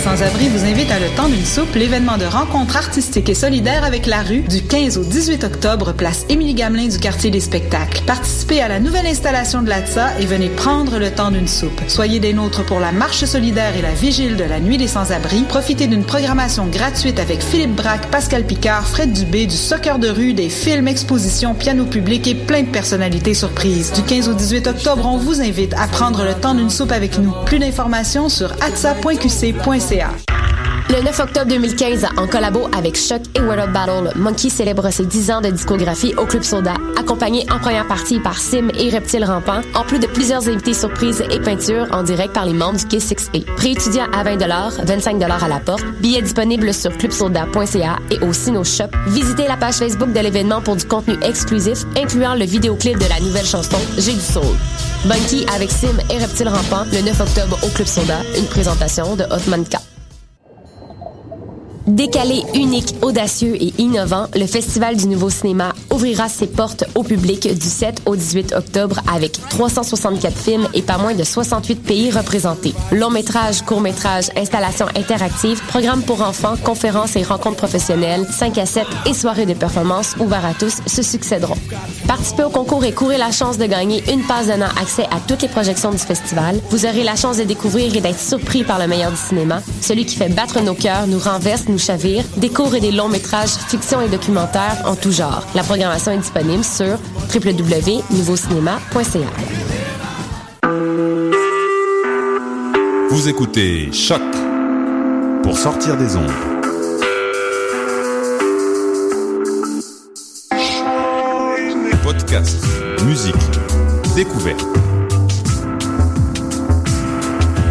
Sans-Abri vous invite à Le Temps d'une soupe, l'événement de rencontre artistique et solidaire avec la rue, du 15 au 18 octobre, place Émilie Gamelin du quartier des spectacles. Participez à la nouvelle installation de l'ATSA et venez prendre le temps d'une soupe. Soyez des nôtres pour la marche solidaire et la vigile de la nuit des sans-abri. Profitez d'une programmation gratuite avec Philippe Braque, Pascal Picard, Fred Dubé, du soccer de rue, des films, expositions, piano public et plein de personnalités surprises. Du 15 au 18 octobre, on vous invite à prendre le temps d'une soupe avec nous. Plus d'informations sur atsa.qc.ca. você acha. Le 9 octobre 2015, en collabo avec Choc et World Battle, Monkey célèbre ses 10 ans de discographie au Club Soda, accompagné en première partie par Sim et Reptile Rampant, en plus de plusieurs invités surprises et peintures en direct par les membres du K6A. Prix étudiant à 20 25 à la porte, billets disponibles sur clubsoda.ca et au Sino Shop. Visitez la page Facebook de l'événement pour du contenu exclusif, incluant le vidéoclip de la nouvelle chanson J'ai du soul. Monkey avec Sim et Reptile Rampant, le 9 octobre au Club Soda, une présentation de Hotman K. Décalé, unique, audacieux et innovant, le Festival du Nouveau Cinéma ouvrira ses portes au public du 7 au 18 octobre avec 364 films et pas moins de 68 pays représentés. Long métrage, court métrage, installations interactives, programmes pour enfants, conférences et rencontres professionnelles, 5 à 7 et soirées de performance ouvertes à tous se succéderont. Participez au concours et courez la chance de gagner une passe donnant accès à toutes les projections du festival. Vous aurez la chance de découvrir et d'être surpris par le meilleur du cinéma, celui qui fait battre nos cœurs, nous renverse, nous chavire, des courts et des longs métrages, fiction et documentaires en tout genre. La programmation est disponible sur www.nouveaucinéma.ca. Vous écoutez Choc pour sortir des ondes. Podcast, musique, découverte.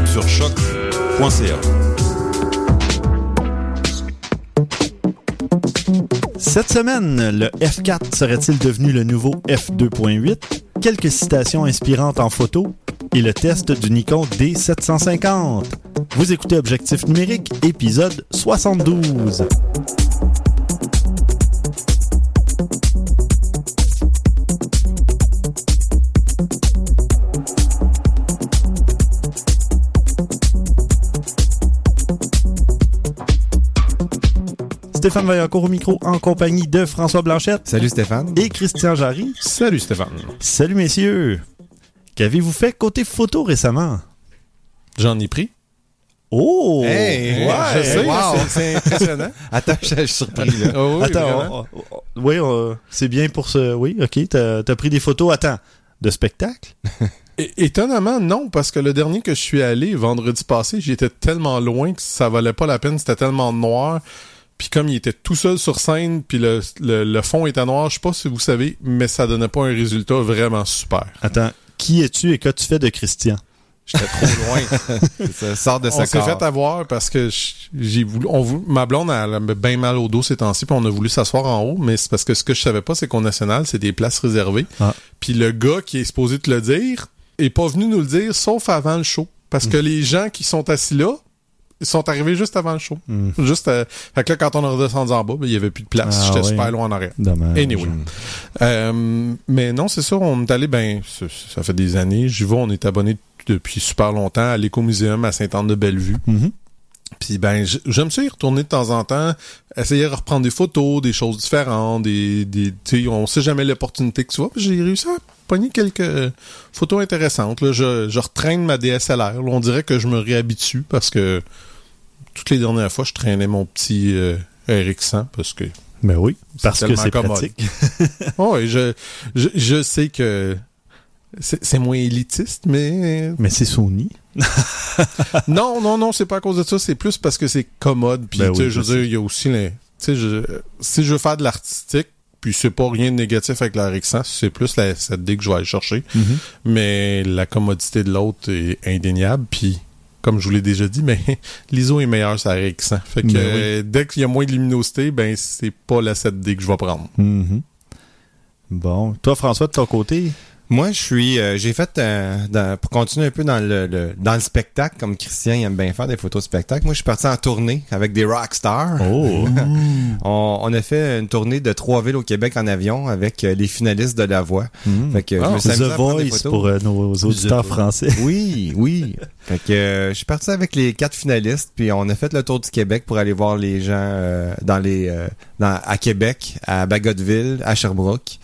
Sur choc.ca. Cette semaine, le F4 serait-il devenu le nouveau F2.8? Quelques citations inspirantes en photo et le test du Nikon D750. Vous écoutez Objectif numérique, épisode 72. Stéphane Vaillancourt au micro en compagnie de François Blanchette. Salut Stéphane. Et Christian Jarry. Salut Stéphane. Salut messieurs. Qu'avez-vous fait côté photo récemment? J'en ai pris. Oh! Hey, ouais, je sais, wow. c'est impressionnant. Attends, je suis surpris. Là. Oh, oui, Attends, vraiment. on- on- oui, on- c'est bien pour ce... Oui, ok, t'as as pris des photos. Attends, de spectacle? Étonnamment, non, parce que le dernier que je suis allé, vendredi passé, j'étais tellement loin que ça valait pas la peine, c'était tellement noir. Puis comme il était tout seul sur scène, puis le, le, le fond était noir, je sais pas si vous savez, mais ça donnait pas un résultat vraiment super. Attends, qui es-tu et qu'as-tu fait de Christian? J'étais trop loin. Ça sort de on ce s'est fait avoir parce que j'ai voulu, on ma blonde elle avait bien mal au dos ces temps-ci, puis on a voulu s'asseoir en haut, mais c'est parce que ce que je savais pas, c'est qu'au national, c'est des places réservées. Ah. Puis le gars qui est supposé te le dire est pas venu nous le dire, sauf avant le show, parce que les gens qui sont assis là ils sont arrivés juste avant le show. Hmm. Juste, euh, fait que là, quand on est redescendu en bas, ben, il y avait plus de place. Ah J'étais super loin en arrière. Dommage. Anyway. Euh, mais non, c'est ça, on est allé, ben, ça, fait des années. J'y vais, on est abonné depuis super longtemps à l'écomuséum à Sainte-Anne-de-Bellevue. Mhm. Puis ben, j'aime ça y retourner de temps en temps, essayer de reprendre des photos, des choses différentes, des, des tu sais, on sait jamais l'opportunité que tu vois. J'ai réussi à pogner quelques photos intéressantes. Là. Je, je retraîne ma DSLR. Là. On dirait que je me réhabitue parce que toutes les dernières fois, je traînais mon petit euh, RX100 parce que Ben oui, parce que c'est pratique. Oh, et je, je, je sais que c'est moins élitiste, mais Mais c'est Sony. non, non, non, c'est pas à cause de ça. C'est plus parce que c'est commode. Puis, Ben tu sais, oui, je veux dire, il y a aussi les. Tu sais, je- si je veux faire de l'artistique, puis c'est pas rien de négatif avec la RX100, c'est plus la 7D que je vais aller chercher. Mhm. Mais la commodité de l'autre est indéniable. Puis, comme je vous l'ai déjà dit, mais l'ISO est meilleur sur la RX100. Fait que Ben oui. euh, dès qu'il y a moins de luminosité, ben c'est pas la 7D que je vais prendre. Mhm. Bon. Toi, François, de ton côté? Moi, je suis, euh, j'ai fait, euh, dans- pour continuer un peu dans le, le- dans le spectacle, comme Christian il aime bien faire des photos de spectacle, moi, je suis parti en tournée avec des rock stars. Oh! On, on a fait une tournée de trois villes au Québec en avion avec euh, les finalistes de La Voix. Fait que je Ah, me suis The Voice pour euh, nos auditeurs français. Oui, oui. fait que euh, je suis parti avec les quatre finalistes, puis on a fait le tour du Québec pour aller voir les gens euh, dans les euh, dans, à Québec, à Bagotville, à Sherbrooke.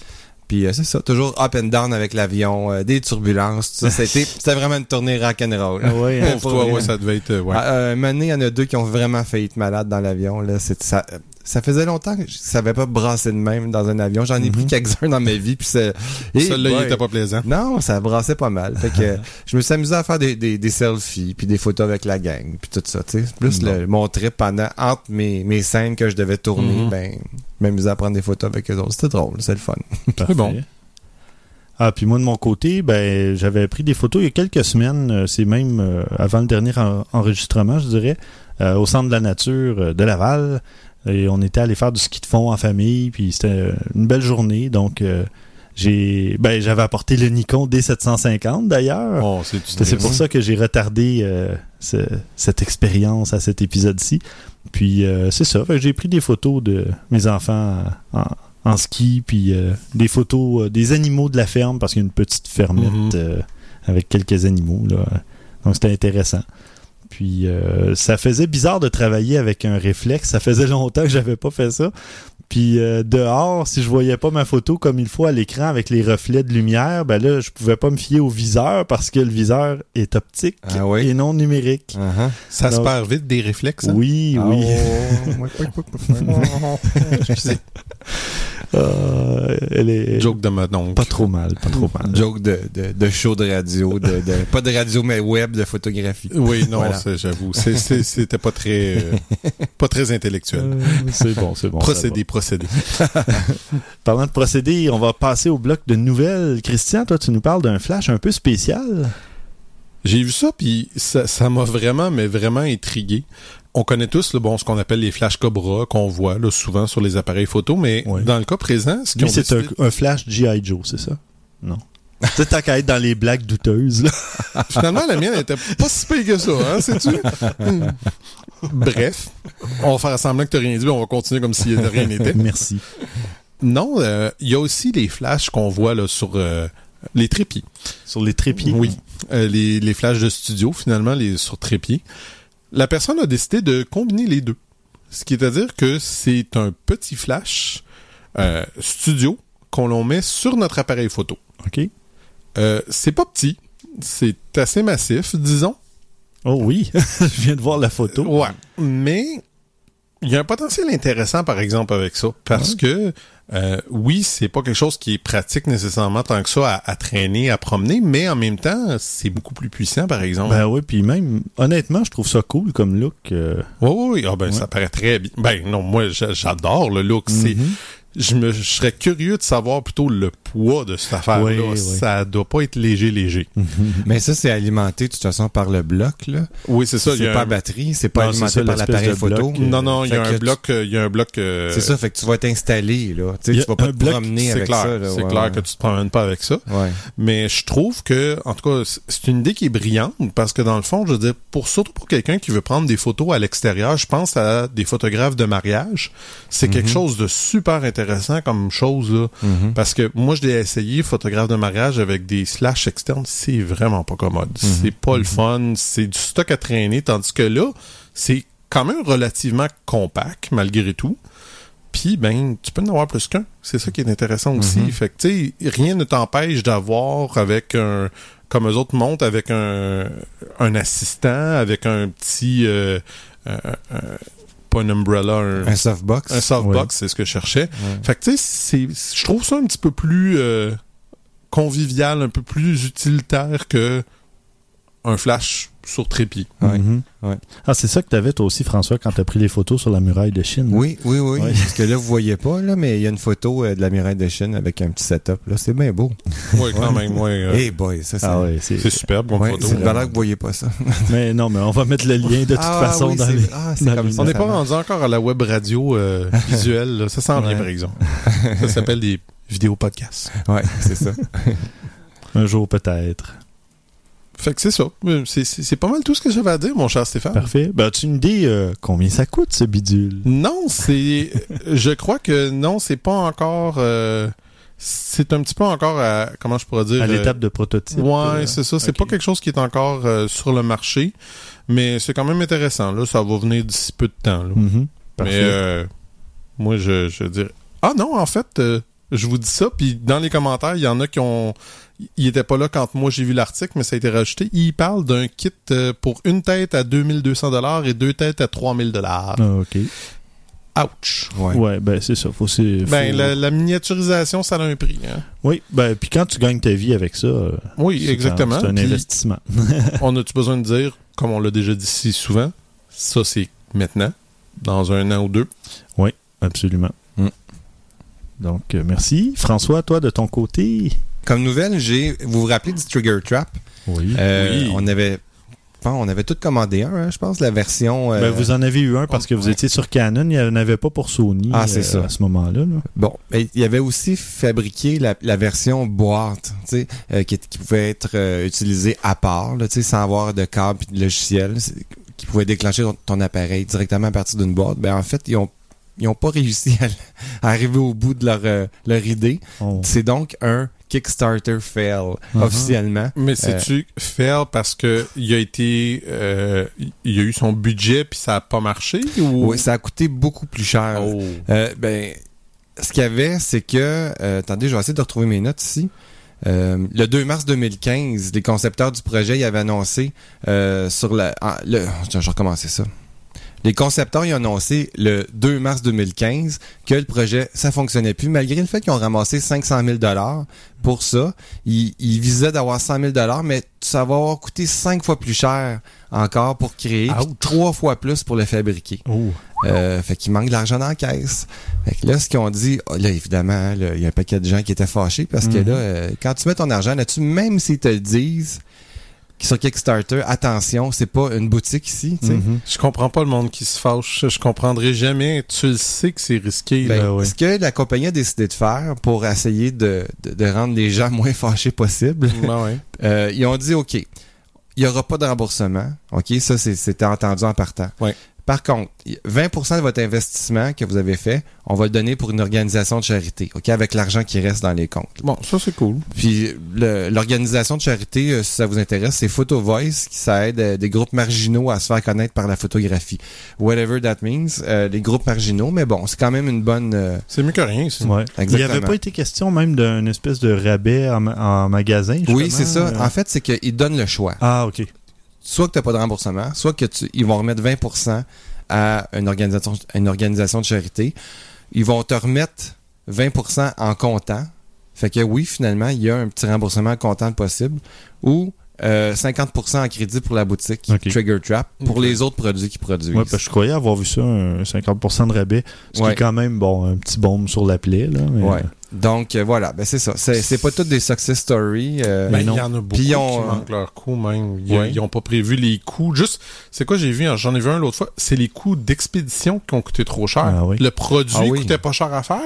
Puis euh, c'est ça, toujours up and down avec l'avion, euh, des turbulences, tout ça. C'était c'était vraiment une tournée rock'n'roll. Ah ouais, hein? Pour toi, ouais, ça devait être. euh, ouais. Ah, euh, il y en a deux qui ont vraiment failli être malades dans l'avion. Là, c'est ça. Ça faisait longtemps que je savais pas brasser de même dans un avion. J'en ai pris quelques-uns dans ma vie, puis c'est. Eh Celui-là, il boy. était pas plaisant. Non, ça brassait pas mal. Fait que je me suis amusé à faire des, des, des selfies, puis des photos avec la gang, puis tout ça. tu sais. Plus le, mon trip pendant entre mes, mes scènes que je devais tourner, Mhm. ben m'amuser à prendre des photos avec eux autres. C'était drôle, c'est le fun. Parfait. bon. Ah, puis moi, de mon côté, ben, j'avais pris des photos il y a quelques semaines, euh, c'est même euh, avant le dernier en- enregistrement, je dirais, euh, au Centre de la Nature euh, de Laval. Et on était allé faire du ski de fond en famille, puis c'était une belle journée. Donc, euh, j'ai, ben, j'avais apporté le Nikon D750 d'ailleurs. Oh, c'est C'est c'est pour ça que j'ai retardé euh, ce- cette expérience à cet épisode-ci. Puis euh, c'est ça. J'ai pris des photos de mes enfants en, en ski, puis euh, des photos euh, des animaux de la ferme, parce qu'il y a une petite fermette Mhm. avec quelques animaux. Là. Donc c'était intéressant. Puis ça faisait bizarre de travailler avec un réflexe. Ça faisait longtemps que j'avais pas fait ça. Puis euh, dehors, si je voyais pas ma photo comme il faut à l'écran avec les reflets de lumière, ben là, je pouvais pas me fier au viseur parce que le viseur est optique Ah oui? et non numérique. Uh-huh. Ça se perd vite des réflexes. hein? Oui, Ah, oui. oh. Euh, elle est Joke de mon oncle. pas trop mal, pas trop mal. Joke de, de, de show de radio, de, de- pas de radio mais web, de photographie. Oui, non, Voilà. j'avoue. C'était pas très, euh, pas très intellectuel. Euh, c'est bon, c'est bon. procédé, procédé. Parlant de procédé, on va passer au bloc de nouvelles. Christian, toi, tu nous parles d'un flash un peu spécial. J'ai vu ça, puis ça ça m'a vraiment, mais vraiment intrigué. On connaît tous le bon, ce qu'on appelle les flash Cobra qu'on voit là, souvent sur les appareils photo, mais Ouais. dans le cas présent, ce Lui, c'est un, décidé- un flash G.I. Joe, c'est ça? Non. Tu sais, tant qu'à être dans les blagues douteuses, là. Finalement, la mienne était pas si pire que ça, hein, sais-tu? Bref, on va faire semblant que t'as rien dit, mais on va continuer comme si rien n'était. Merci. Non, euh, il y a aussi les flashs qu'on voit là, sur euh, les trépieds. Sur les trépieds. Oui, euh, les, les flashs de studio, finalement, les sur trépied. La personne a décidé de combiner les deux. Ce qui est à dire que c'est un petit flash euh, studio qu'on l'on met sur notre appareil photo. OK. Euh, c'est pas petit, c'est assez massif, disons. Oh oui, je viens de voir la photo. Ouais. Mais il y a un potentiel intéressant, par exemple, avec ça. Parce que, euh, oui, c'est pas quelque chose qui est pratique nécessairement tant que ça à, à traîner, à promener, mais en même temps, c'est beaucoup plus puissant, par exemple. Ben oui, puis même, honnêtement, je trouve ça cool comme look. euh, Oui, oui, oui. Ah, ben, Ouais. ça paraît très bien. Ben, non, moi, j'a- j'adore le look. C'est, mhm. Je me, je serais curieux de savoir plutôt le poids de cette affaire-là. Oui, oui. Ça doit pas être léger, léger. Mais ça, c'est alimenté de toute façon par le bloc, là. Oui, c'est ça. C'est pas un- batterie, c'est pas Non, alimenté par l'appareil photo. bloc, Non, non, il y a un bloc, euh, il y a un bloc. euh, C'est ça, fait que tu vas t'installer, là. Tu sais, tu vas pas te bloc, promener avec clair, ça, c'est ouais, clair que tu te promènes pas avec ça. Ouais. Mais je trouve que, en tout cas, c'est une idée qui est brillante parce que dans le fond, je veux dire, pour surtout pour quelqu'un qui veut prendre des photos à l'extérieur, je pense à des photographes de mariage. C'est quelque chose de super intéressant comme chose là, Mhm. parce que moi je l'ai essayé photographe de mariage avec des slash externes, c'est vraiment pas commode. C'est pas le fun, c'est du stock à traîner, tandis que là, c'est quand même relativement compact malgré tout. Puis, ben, tu peux en avoir plus qu'un. C'est ça qui est intéressant aussi. Fait que, tu sais, rien ne t'empêche d'avoir avec un, comme eux autres montent, avec un, un assistant, avec un petit, euh, euh, euh, pas un umbrella, un, Un softbox. un softbox, c'est ce que je cherchais. Fait que, tu sais, c'est, je trouve ça un petit peu plus euh, convivial, un peu plus utilitaire que un flash sur trépied. Ouais. Mhm. Ouais. Ah, c'est ça que t'avais toi aussi, François, quand t'as pris les photos sur la muraille de Chine. Oui, oui, oui. Ouais. Parce que là, vous voyez pas, là, mais il y a une photo euh, de la muraille de Chine avec un petit setup. Là, c'est bien beau. Ouais, quand même, ouais. euh, Hey boy, ça, c'est... Ah ouais, c'est... superbe comme Ouais, photo. c'est valeur que vous voyez pas ça. Mais non, mais on va mettre le lien de toute Ah, façon oui, dans les... ah, dans comme les- ça. On n'est pas rendu encore à la web radio euh, visuelle. là. Ça s'en vient, par exemple. Ça s'appelle des vidéos podcasts. Ouais, c'est ça. Un jour peut-être. Fait que c'est ça. Euh, c'est- pas mal tout ce que j'avais à dire, mon cher Stéphane. Parfait. Ben, as-tu une idée euh, combien ça coûte, ce bidule? Non, c'est. je crois que non, c'est pas encore. euh, c'est un petit peu encore à. Comment je pourrais dire À euh, l'étape de prototype? Ouais, euh, c'est ça. C'est pas quelque chose qui est encore euh, sur le marché, mais c'est quand même intéressant. Là, ça va venir d'ici peu de temps. là. Mhm. Mais Parfait. euh, moi, je, je dirais. Ah non, en fait, euh, je vous dis ça, puis dans les commentaires, il y en a qui ont. Il était pas là quand moi j'ai vu l'article, mais ça a été rajouté. Il parle d'un kit euh, pour une tête à 2200 dollars et deux têtes à 3000 dollars. Ah, OK. Ouch. Ouais. Ouais, ben c'est ça. Faut, c'est- Ben, la, la miniaturisation, ça a un prix. Hein? Oui, ben, puis quand tu gagnes ta vie avec ça, euh, Oui, c'est exactement. un- C'est un, Puis, investissement. on a-tu besoin de dire, comme on l'a déjà dit si souvent, ça c'est maintenant, dans un an ou deux? Absolument. Donc, euh, merci. François, toi, de ton côté? Comme nouvelle, j'ai. Vous vous rappelez du Trigger Trap? Oui. Euh, Oui. On avait. on avait tout commandé un, hein, je pense, la version. euh, Ben, vous en avez eu un parce que vous étiez sur Canon. Il n'y en avait pas pour Sony Ah, euh, ça. à ce moment-là. là. Bon, il y avait aussi fabriqué la, la version boîte, euh, qui, qui pouvait être utilisée à part, là, sans avoir de câble et de logiciel, qui pouvait déclencher ton, ton appareil directement à partir d'une boîte. Ben en fait, ils ont ils ont pas réussi à, à arriver au bout de leur euh, leur idée. On- C'est donc un Kickstarter fail Mhm. officiellement. Mais c'est-tu faire parce que il a été, euh, il a eu son budget puis ça a pas marché ou? Oui, ça a coûté beaucoup plus cher. Oh. Euh, ben, ce qu'il y avait, c'est que. euh, attendez, je vais essayer de retrouver mes notes ici. Euh, le 2 mars 2015, les concepteurs du projet ils avaient annoncé euh, sur la. ah, le, je vais recommencer ça. Les concepteurs ils ont annoncé le 2 mars 2015 que le projet ça fonctionnait plus malgré le fait qu'ils ont ramassé 500 000 dollars pour ça. Ils, ils visaient d'avoir 100 000 dollars, mais ça va avoir coûté cinq fois plus cher encore pour créer, puis Ouch. trois fois plus pour le fabriquer. Oh. Euh, fait qu'il manque de l'argent dans la caisse. Fait que là, ce qu'ils ont dit, oh, là, évidemment, il y a un paquet de gens qui étaient fâchés parce que Mhm. là, euh, quand tu mets ton argent là-dessus, même s'ils te le disent, sur Kickstarter, attention, c'est pas une boutique ici, sais. Mhm. Je comprends pas le monde qui se fâche. Je comprendrai jamais. Tu le sais que c'est risqué. Ben, là. Oui. Ce que la compagnie a décidé de faire pour essayer de, de, de rendre les gens moins fâchés possible, Ben ouais. euh, ils ont dit, OK, il n'y aura pas de remboursement. OK, ça, c'était entendu en partant. Ouais. Par contre, 20% de votre investissement que vous avez fait, on va le donner pour une organisation de charité, OK, avec l'argent qui reste dans les comptes. Bon, ça c'est cool. Puis l'organisation de charité, euh, si ça vous intéresse, c'est Photo Voice, qui ça aide euh, des groupes marginaux à se faire connaître par la photographie. Whatever that means, euh, les groupes marginaux, mais bon, c'est quand même une bonne... euh, C'est mieux que rien. ça. Ouais. Il n'y avait pas été question même d'une espèce de rabais en, ma- en magasin. Oui, c'est ça. euh. En fait, c'est qu'ils donnent le choix. Ah, OK. Soit que tu n'as pas de remboursement, soit que tu, ils vont remettre 20% à une organisation, une organisation de charité. Ils vont te remettre 20% en comptant. Fait que oui, finalement, il y a un petit remboursement comptant possible. Ou euh, 50% en crédit pour la boutique. Trigger Trap pour les autres produits qu'ils produisent. Ouais, parce que je croyais avoir vu ça, un 50% de rabais. Ce qui est quand même, bon, un petit baume sur la plaie, là. mais- Ouais. Donc euh, voilà, ben c'est ça. C'est c'est pas toutes des success stories. euh, Ben, il non. y en a beaucoup Puis qui ils ont, euh, manquent leur coût même. Ils, Ouais. ils ont pas prévu les coûts. Juste, c'est quoi j'ai vu, hein, j'en ai vu un l'autre fois, c'est les coûts d'expédition qui ont coûté trop cher. Ah oui. Le produit Ah oui. coûtait pas cher à faire,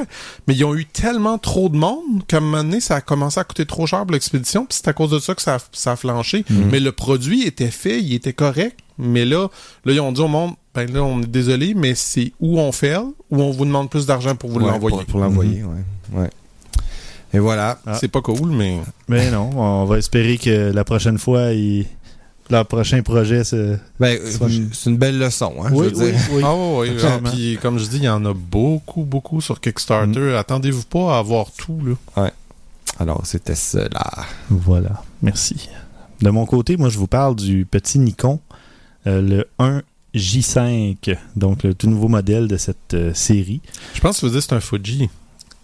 mais ils ont eu tellement trop de monde qu'à un moment donné, ça a commencé à coûter trop cher pour l'expédition, puis c'est à cause de ça que ça a, ça a flanché. Mhm. Mais le produit était fait, il était correct, mais là, là ils ont dit au monde, ben là, on est désolé, mais c'est où on fait, ou on vous demande plus d'argent pour vous ouais, l'envoyer. Pour, pour l'envoyer, ouais. Ouais. Et voilà. Ah. C'est pas cool, mais... Mais non, on va espérer que la prochaine fois, il... leur prochain projet, se... Ben, Soit c'est une belle leçon, hein, oui, je veux oui, dire. oui. Ah oui, oui. Absolument. Puis comme je dis, il y en a beaucoup, beaucoup sur Kickstarter. Mm. Attendez-vous pas à avoir tout, là. Alors, c'était cela. Voilà, merci. De mon côté, moi, je vous parle du petit Nikon, euh, le 1J5, donc le tout nouveau modèle de cette euh, série. Je pense que vous dites que c'est un Fuji.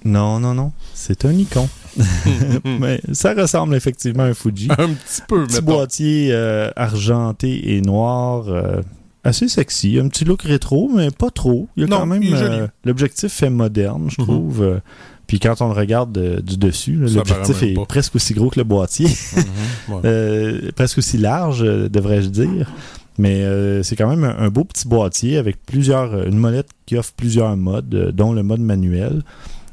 Non, non, non, c'est un Nikon. Mais ça ressemble effectivement à un Fuji. un petit peu, petit mettons. boîtier euh, argenté et noir, euh, assez sexy. Un petit look rétro, mais pas trop. Il y a Non, quand même est euh, l'objectif fait moderne, je Mhm. trouve. puis quand on le regarde du dessus, l'objectif est pas. presque aussi gros que le boîtier, Ouais. Euh, presque aussi large, devrais-je dire. Mais euh, c'est quand même un, un beau petit boîtier avec plusieurs, une molette qui offre plusieurs modes, euh, dont le mode manuel.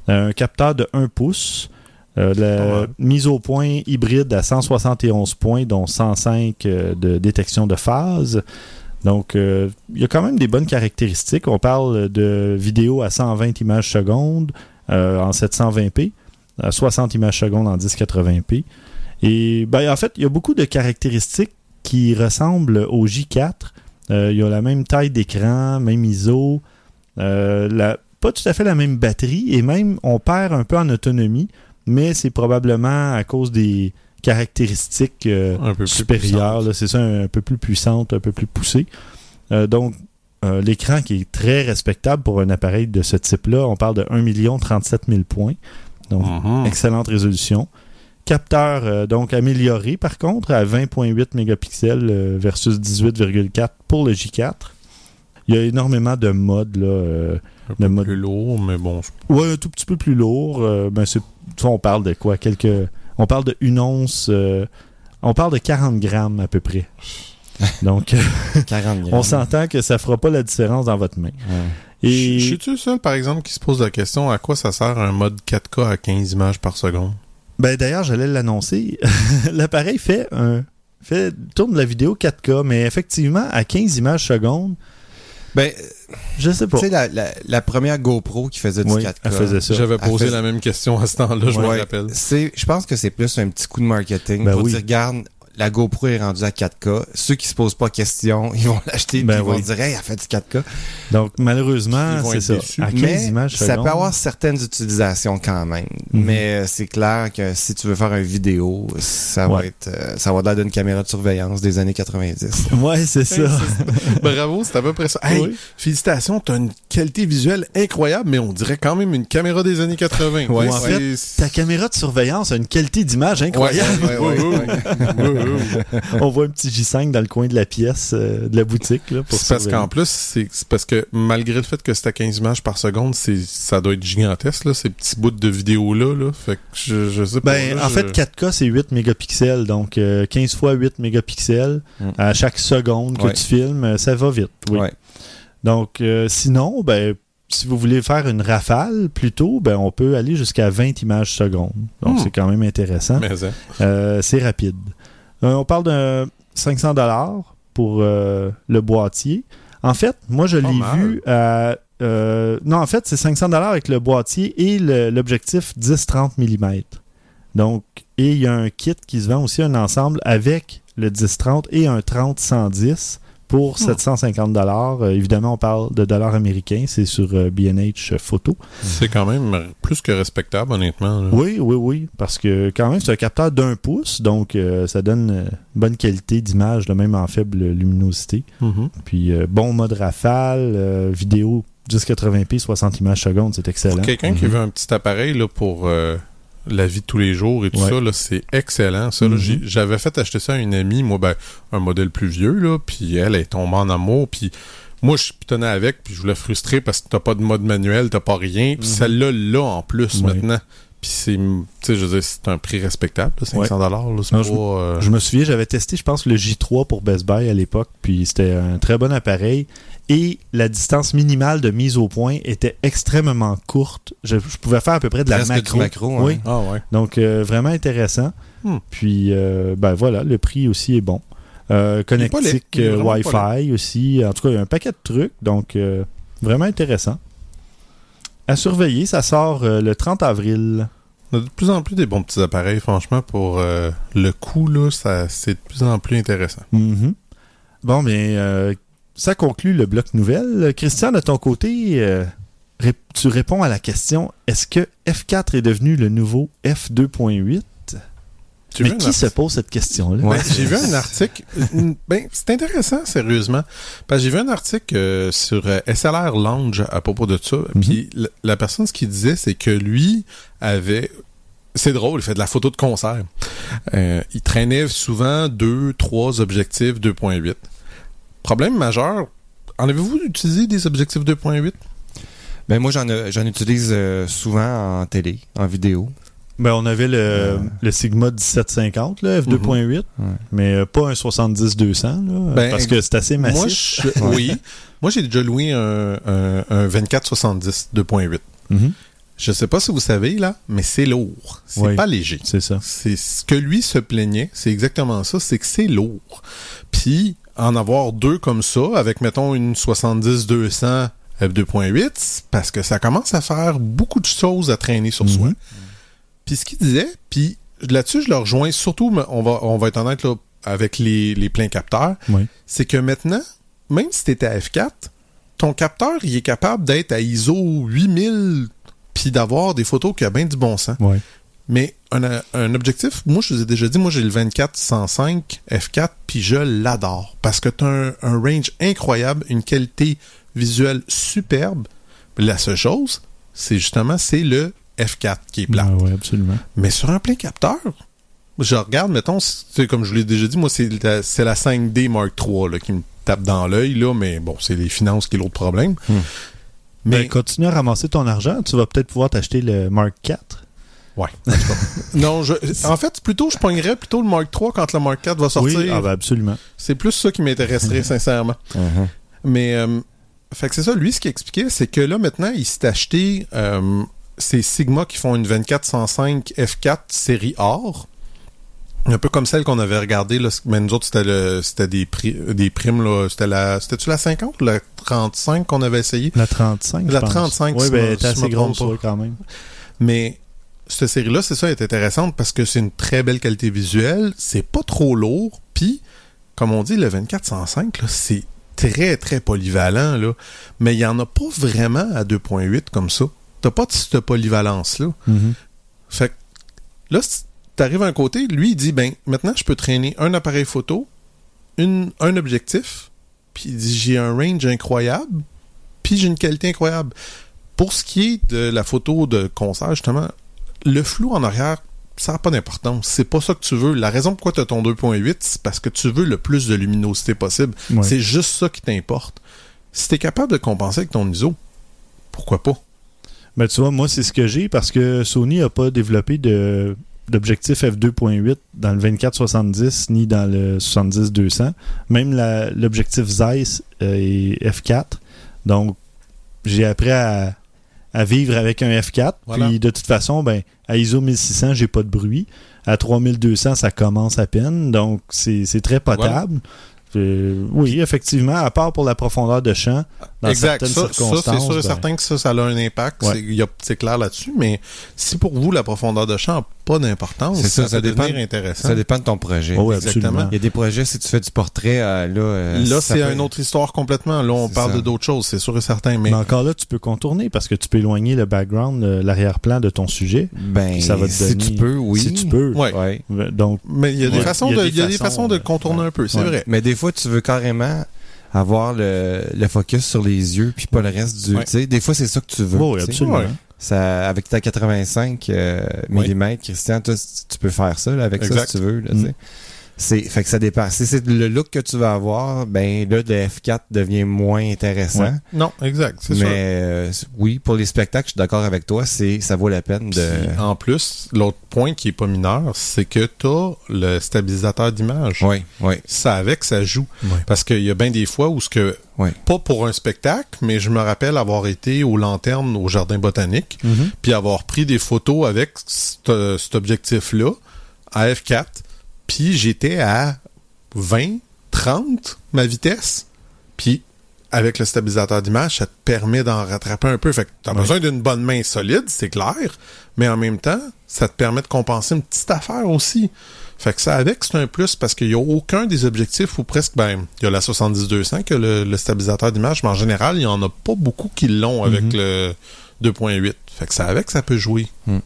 Euh, un capteur de 1 pouce, Euh, la mal. mise au point hybride à 171 points, dont 105 euh, de détection de phase. Donc, euh, il y a quand même des bonnes caractéristiques. On parle de vidéo à 120 images secondes en 720p, à 60 images secondes en 1080p. Et ben, en fait, il y a beaucoup de caractéristiques qui ressemblent au J4. Euh, il y a la même taille d'écran, même ISO, la, pas tout à fait la même batterie et même on perd un peu en autonomie, mais c'est probablement à cause des caractéristiques euh, Un peu plus supérieures. C'est ça, un, peu plus puissante, un peu plus poussée. Euh, donc, euh, l'écran qui est très respectable pour un appareil de ce type-là, on parle de 1 037 000 points. Donc, Mhm. excellente résolution. Capteur donc amélioré par contre à 20.8 mégapixels versus 18,4 pour le J4. Il y a énormément de modes là. euh, Un peu mode- plus lourd, mais bon. ouais, un tout petit peu plus lourd. euh, ben on parle de quoi? Quelques, on parle de une once. euh, on parle de 40 grammes à peu près. Donc, euh, 40 grammes. on s'entend que ça fera pas la différence dans votre main. Ouais. Et Je suis-tu le seul, par exemple, qui se pose la question à quoi ça sert un mode 4K à 15 images par seconde? Ben d'ailleurs, j'allais l'annoncer. L'appareil fait un fait tourne la vidéo 4K, mais effectivement à 15 images secondes, Ben, je sais pas. tu sais, la, la, la première GoPro qui faisait du Oui, 4K. elle faisait ça. J'avais posé fait- la même question à ce temps-là, je Ouais. me rappelle. C'est, je pense que c'est plus un petit coup de marketing Ben pour oui. dire, regarde, la GoPro est rendue à 4K. Ceux qui se posent pas question, ils vont l'acheter Ben puis ils vont dire, hey, elle fait du 4K. Donc malheureusement, Ils vont c'est être ça. déçus. À 15 Mais images ça secondes. peut avoir certaines utilisations quand même. Mhm. Mais euh, c'est clair que si tu veux faire une vidéo, ça va être, euh, ça va l'air d'une caméra de surveillance des années 90. Ouais, c'est ça. Bravo, c'est à peu près ça. Hey, Oui. félicitations, t'as une qualité visuelle incroyable, mais on dirait quand même une caméra des années 80. Ouais, en Ta caméra de surveillance a une qualité d'image incroyable. Ouais, On voit un petit J5 dans le coin de la pièce euh, de la boutique là, pour parce qu'en plus, c'est parce que malgré le fait que c'est à 15 images par seconde, ça doit être gigantesque, là, ces petits bouts de vidéo-là. Là. Fait que je, je sais pas. Ben, là, en je- fait, 4K, c'est 8 mégapixels. Donc, euh, 15 fois 8 mégapixels Mm. à chaque seconde que Ouais. tu filmes, euh, ça va vite. Oui. Ouais. Donc, euh, sinon, ben, si vous voulez faire une rafale, plutôt, ben, on peut aller jusqu'à 20 images secondes. Donc, Hmm. c'est quand même intéressant. Hein. Euh, c'est rapide. Euh, on parle de 500 dollars pour euh, le boîtier. En fait, moi, je l'ai vu à... euh, non, en fait, c'est 500 dollars avec le boîtier et l'objectif 10-30 mm. Donc, et il y a un kit qui se vend aussi, un ensemble avec le 10-30 et un 30-110 pour 750 dollars. évidemment, on parle de dollars américains. C'est sur euh, B&H Photo. c'est quand même plus que respectable, honnêtement. là. Oui, oui, oui. Parce que quand même, c'est un capteur d'un pouce, donc euh, ça donne euh, une bonne qualité d'image, même en faible luminosité. Mhm. Puis euh, bon mode rafale, euh, vidéo 1080p, 60 images secondes, c'est excellent. Pour quelqu'un qui Mhm. veut un petit appareil là, pour euh, la vie de tous les jours et tout Ouais. ça, là, c'est excellent. Ça, là. J'ai- J'avais fait acheter ça à une amie, moi, ben, un modèle plus vieux, là, puis elle est tombée en amour, puis moi, je pitonnais avec, puis je voulais frustrer parce que t'as pas de mode manuel, t'as pas rien, puis Mhm. celle-là, là, en plus, Ouais. maintenant. Puis c'est, tu sais, je veux dire, c'est un prix respectable, là, 500 dollars, là, c'est Non, pas... je- euh, Je me souviens, j'avais testé, je pense, le J3 pour Best Buy à l'époque, puis c'était un très bon appareil. Et la distance minimale de mise au point était extrêmement courte. Je, je pouvais faire à peu près de la Presque macro. du macro, hein. Oui. Ah ouais. Donc, euh, vraiment intéressant. Hmm. Puis, euh, ben voilà, le prix aussi est bon. Euh, connectique Wi-Fi aussi. En tout cas, il y a un paquet de trucs. Donc, euh, vraiment intéressant. À surveiller, ça sort euh, le 30 avril. On a de plus en plus des bons petits appareils, franchement, pour euh, le là, ça, c'est de plus en plus intéressant. Mhm. Bon, bien, euh, ça conclut le bloc nouvelle. Christian, de ton côté, euh, tu réponds à la question est-ce que F4 est devenu le nouveau F2.8 Tu Mais qui se pose cette question-là? Ben, j'ai vu un article. ben, c'est intéressant, sérieusement. Parce que j'ai vu un article euh, sur euh, SLR Lounge à propos de ça. Mhm. Puis la, la personne, ce qu'il disait, c'est que lui avait. C'est drôle, il fait de la photo de concert. Euh, il traînait souvent deux, trois objectifs 2.8. Problème majeur. En avez-vous utilisé des objectifs 2.8? Ben moi j'en ai- j'en utilise souvent en télé, en vidéo. Ben, on avait le, Euh. le Sigma 1750, là, F2.8, Ouais. mais euh, pas un 70-200, là, Ben, parce que c'est assez massif. Moi, je- oui. Moi, j'ai déjà loué un, un, un 2470 2.8. Mhm. Je sais pas si vous savez, là, mais c'est lourd. C'est Oui. pas léger. C'est ça. C'est ce que lui se plaignait, c'est exactement ça, c'est que c'est lourd. Puis en avoir deux comme ça, avec mettons une 70-200 f2.8, c'est parce que ça commence à faire beaucoup de choses à traîner sur soi. Puis ce qu'il disait, puis là-dessus je le rejoins, surtout on va on va être honnête là, avec les, les pleins capteurs, Oui. c'est que maintenant, même si tu à F4, ton capteur il est capable d'être à ISO 8000 puis d'avoir des photos qui a bien du bon sens. Mais un, un objectif, moi je vous ai déjà dit, moi j'ai le 24-105 F4 puis je l'adore parce que tu as un, un range incroyable, une qualité visuelle superbe. La seule chose, c'est justement c'est le F4 qui est plat. Ah ouais, absolument. Mais sur un plein capteur, je regarde, mettons, c'est comme je vous l'ai déjà dit, moi c'est la, c'est la 5D Mark III là, qui me tape dans l'œil, là, mais bon, c'est les finances qui est l'autre problème. Hmm. Mais Mais continue à ramasser ton argent, tu vas peut-être pouvoir t'acheter le Mark IV. Ouais. non, je, en fait, plutôt, je pognerais plutôt le Mark III quand le Mark IV va sortir. Oui, ah ben absolument. C'est plus ça qui m'intéresserait, sincèrement. Mhm. Mais, euh, fait que c'est ça, lui, ce qu'il expliquait, c'est que là, maintenant, il s'est acheté euh, ces Sigma qui font une 2405 F4 série or. Un peu comme celle qu'on avait regardée, là, mais nous autres, c'était le, c'était des, pri- des primes, là. C'était la, c'était-tu la 50 ou la 35 qu'on avait essayé? La 35, La je pense. 35, Oui, ben, je t'es me assez trompe grosse, pas. ouais, quand même. Mais cette série-là, c'est ça, elle est intéressante parce que c'est une très belle qualité visuelle, c'est pas trop lourd, puis comme on dit, le 2405, là, c'est très, très polyvalent, là. Mais il y en a pas vraiment à 2.8 comme ça. T'as pas de cette polyvalence-là. Mhm. Fait que là, t'arrives à un côté, lui, il dit, ben, maintenant, je peux traîner un appareil photo, une, un objectif, puis il dit, j'ai un range incroyable, puis j'ai une qualité incroyable. Pour ce qui est de la photo de concert, justement, le flou en arrière, ça n'a pas d'importance. C'est pas ça que tu veux. La raison pourquoi tu as ton 2.8, c'est parce que tu veux le plus de luminosité possible. Ouais. C'est juste ça qui t'importe. Si tu es capable de compenser avec ton ISO, pourquoi pas? Ben, tu vois, moi, c'est ce que j'ai parce que Sony n'a pas développé de d'objectif f2.8 dans le 2470 ni dans le 70-200. Même l'objectif Zeiss euh, est f4. Donc, j'ai appris à, à vivre avec un f4. Voilà. Puis, de toute façon, ben, à ISO 1600, j'ai pas de bruit. À 3200, ça commence à peine. Donc, c'est c'est très potable. Euh, oui, effectivement, à part pour la profondeur de champ, dans exact. certaines Ça, c'est sûr et ben, certain que ça, ça a un impact. Ouais. C'est- clair là-dessus. Mais si pour vous, la profondeur de champ pas d'importance, C'est ça, ça, ça peut dépend- intéressant. Ça dépend de ton projet. oh, oui, Exactement. Il y a des projets, si tu fais du portrait, euh, là... euh, Là, c'est peut- une autre histoire complètement. Là, on parle ça. de d'autres choses, c'est sûr et certain. Mais Mais encore là, tu peux contourner parce que tu peux éloigner le background, l'arrière-plan de ton sujet. Ben, ça va te si tu peux, oui. Si tu peux. Ouais. Ouais. Donc, mais il y a des Ouais. façons Il y a de, des il y a des façons, façons de contourner un peu, c'est ouais. vrai. Mais des fois, tu veux carrément avoir le, le focus sur les yeux, puis pas le reste du... Ouais. Tu sais, des fois, c'est ça que tu veux. oui, tu sais. absolument. Ça, avec ta 85 euh, Oui. mm, Christian, tu peux faire ça là, avec Exact. ça si tu veux. Là, Mm. C'est, fait que ça dépend. Si c'est le look que tu vas avoir, ben là, le F4 devient moins intéressant. Ouais. Non, exact, c'est Mais euh, oui, pour les spectacles, je suis d'accord avec toi, c'est ça vaut la peine de. En plus, l'autre point qui est pas mineur, c'est que tu as le stabilisateur d'image. Oui, oui. Ça avec, ça joue. Parce qu'il y a bien des fois où ce que, Ouais. pas pour un spectacle, mais je me rappelle avoir été aux lanternes au jardin botanique, Mhm. puis avoir pris des photos avec cet objectif-là, à F4, puis j'étais à 20, 30, ma vitesse, puis avec le stabilisateur d'image, ça te permet d'en rattraper un peu. Fait que t'as Ouais. besoin d'une bonne main solide, c'est clair, mais en même temps, ça te permet de compenser une petite affaire aussi. Fait que ça avec, c'est un plus parce qu'il y a aucun des objectifs ou presque, ben, il y a la 70-200 que le, le stabilisateur d'image, mais en général, il y en a pas beaucoup qui l'ont avec Mhm. le 2.8. Fait que ça avec, ça peut jouer. Mm.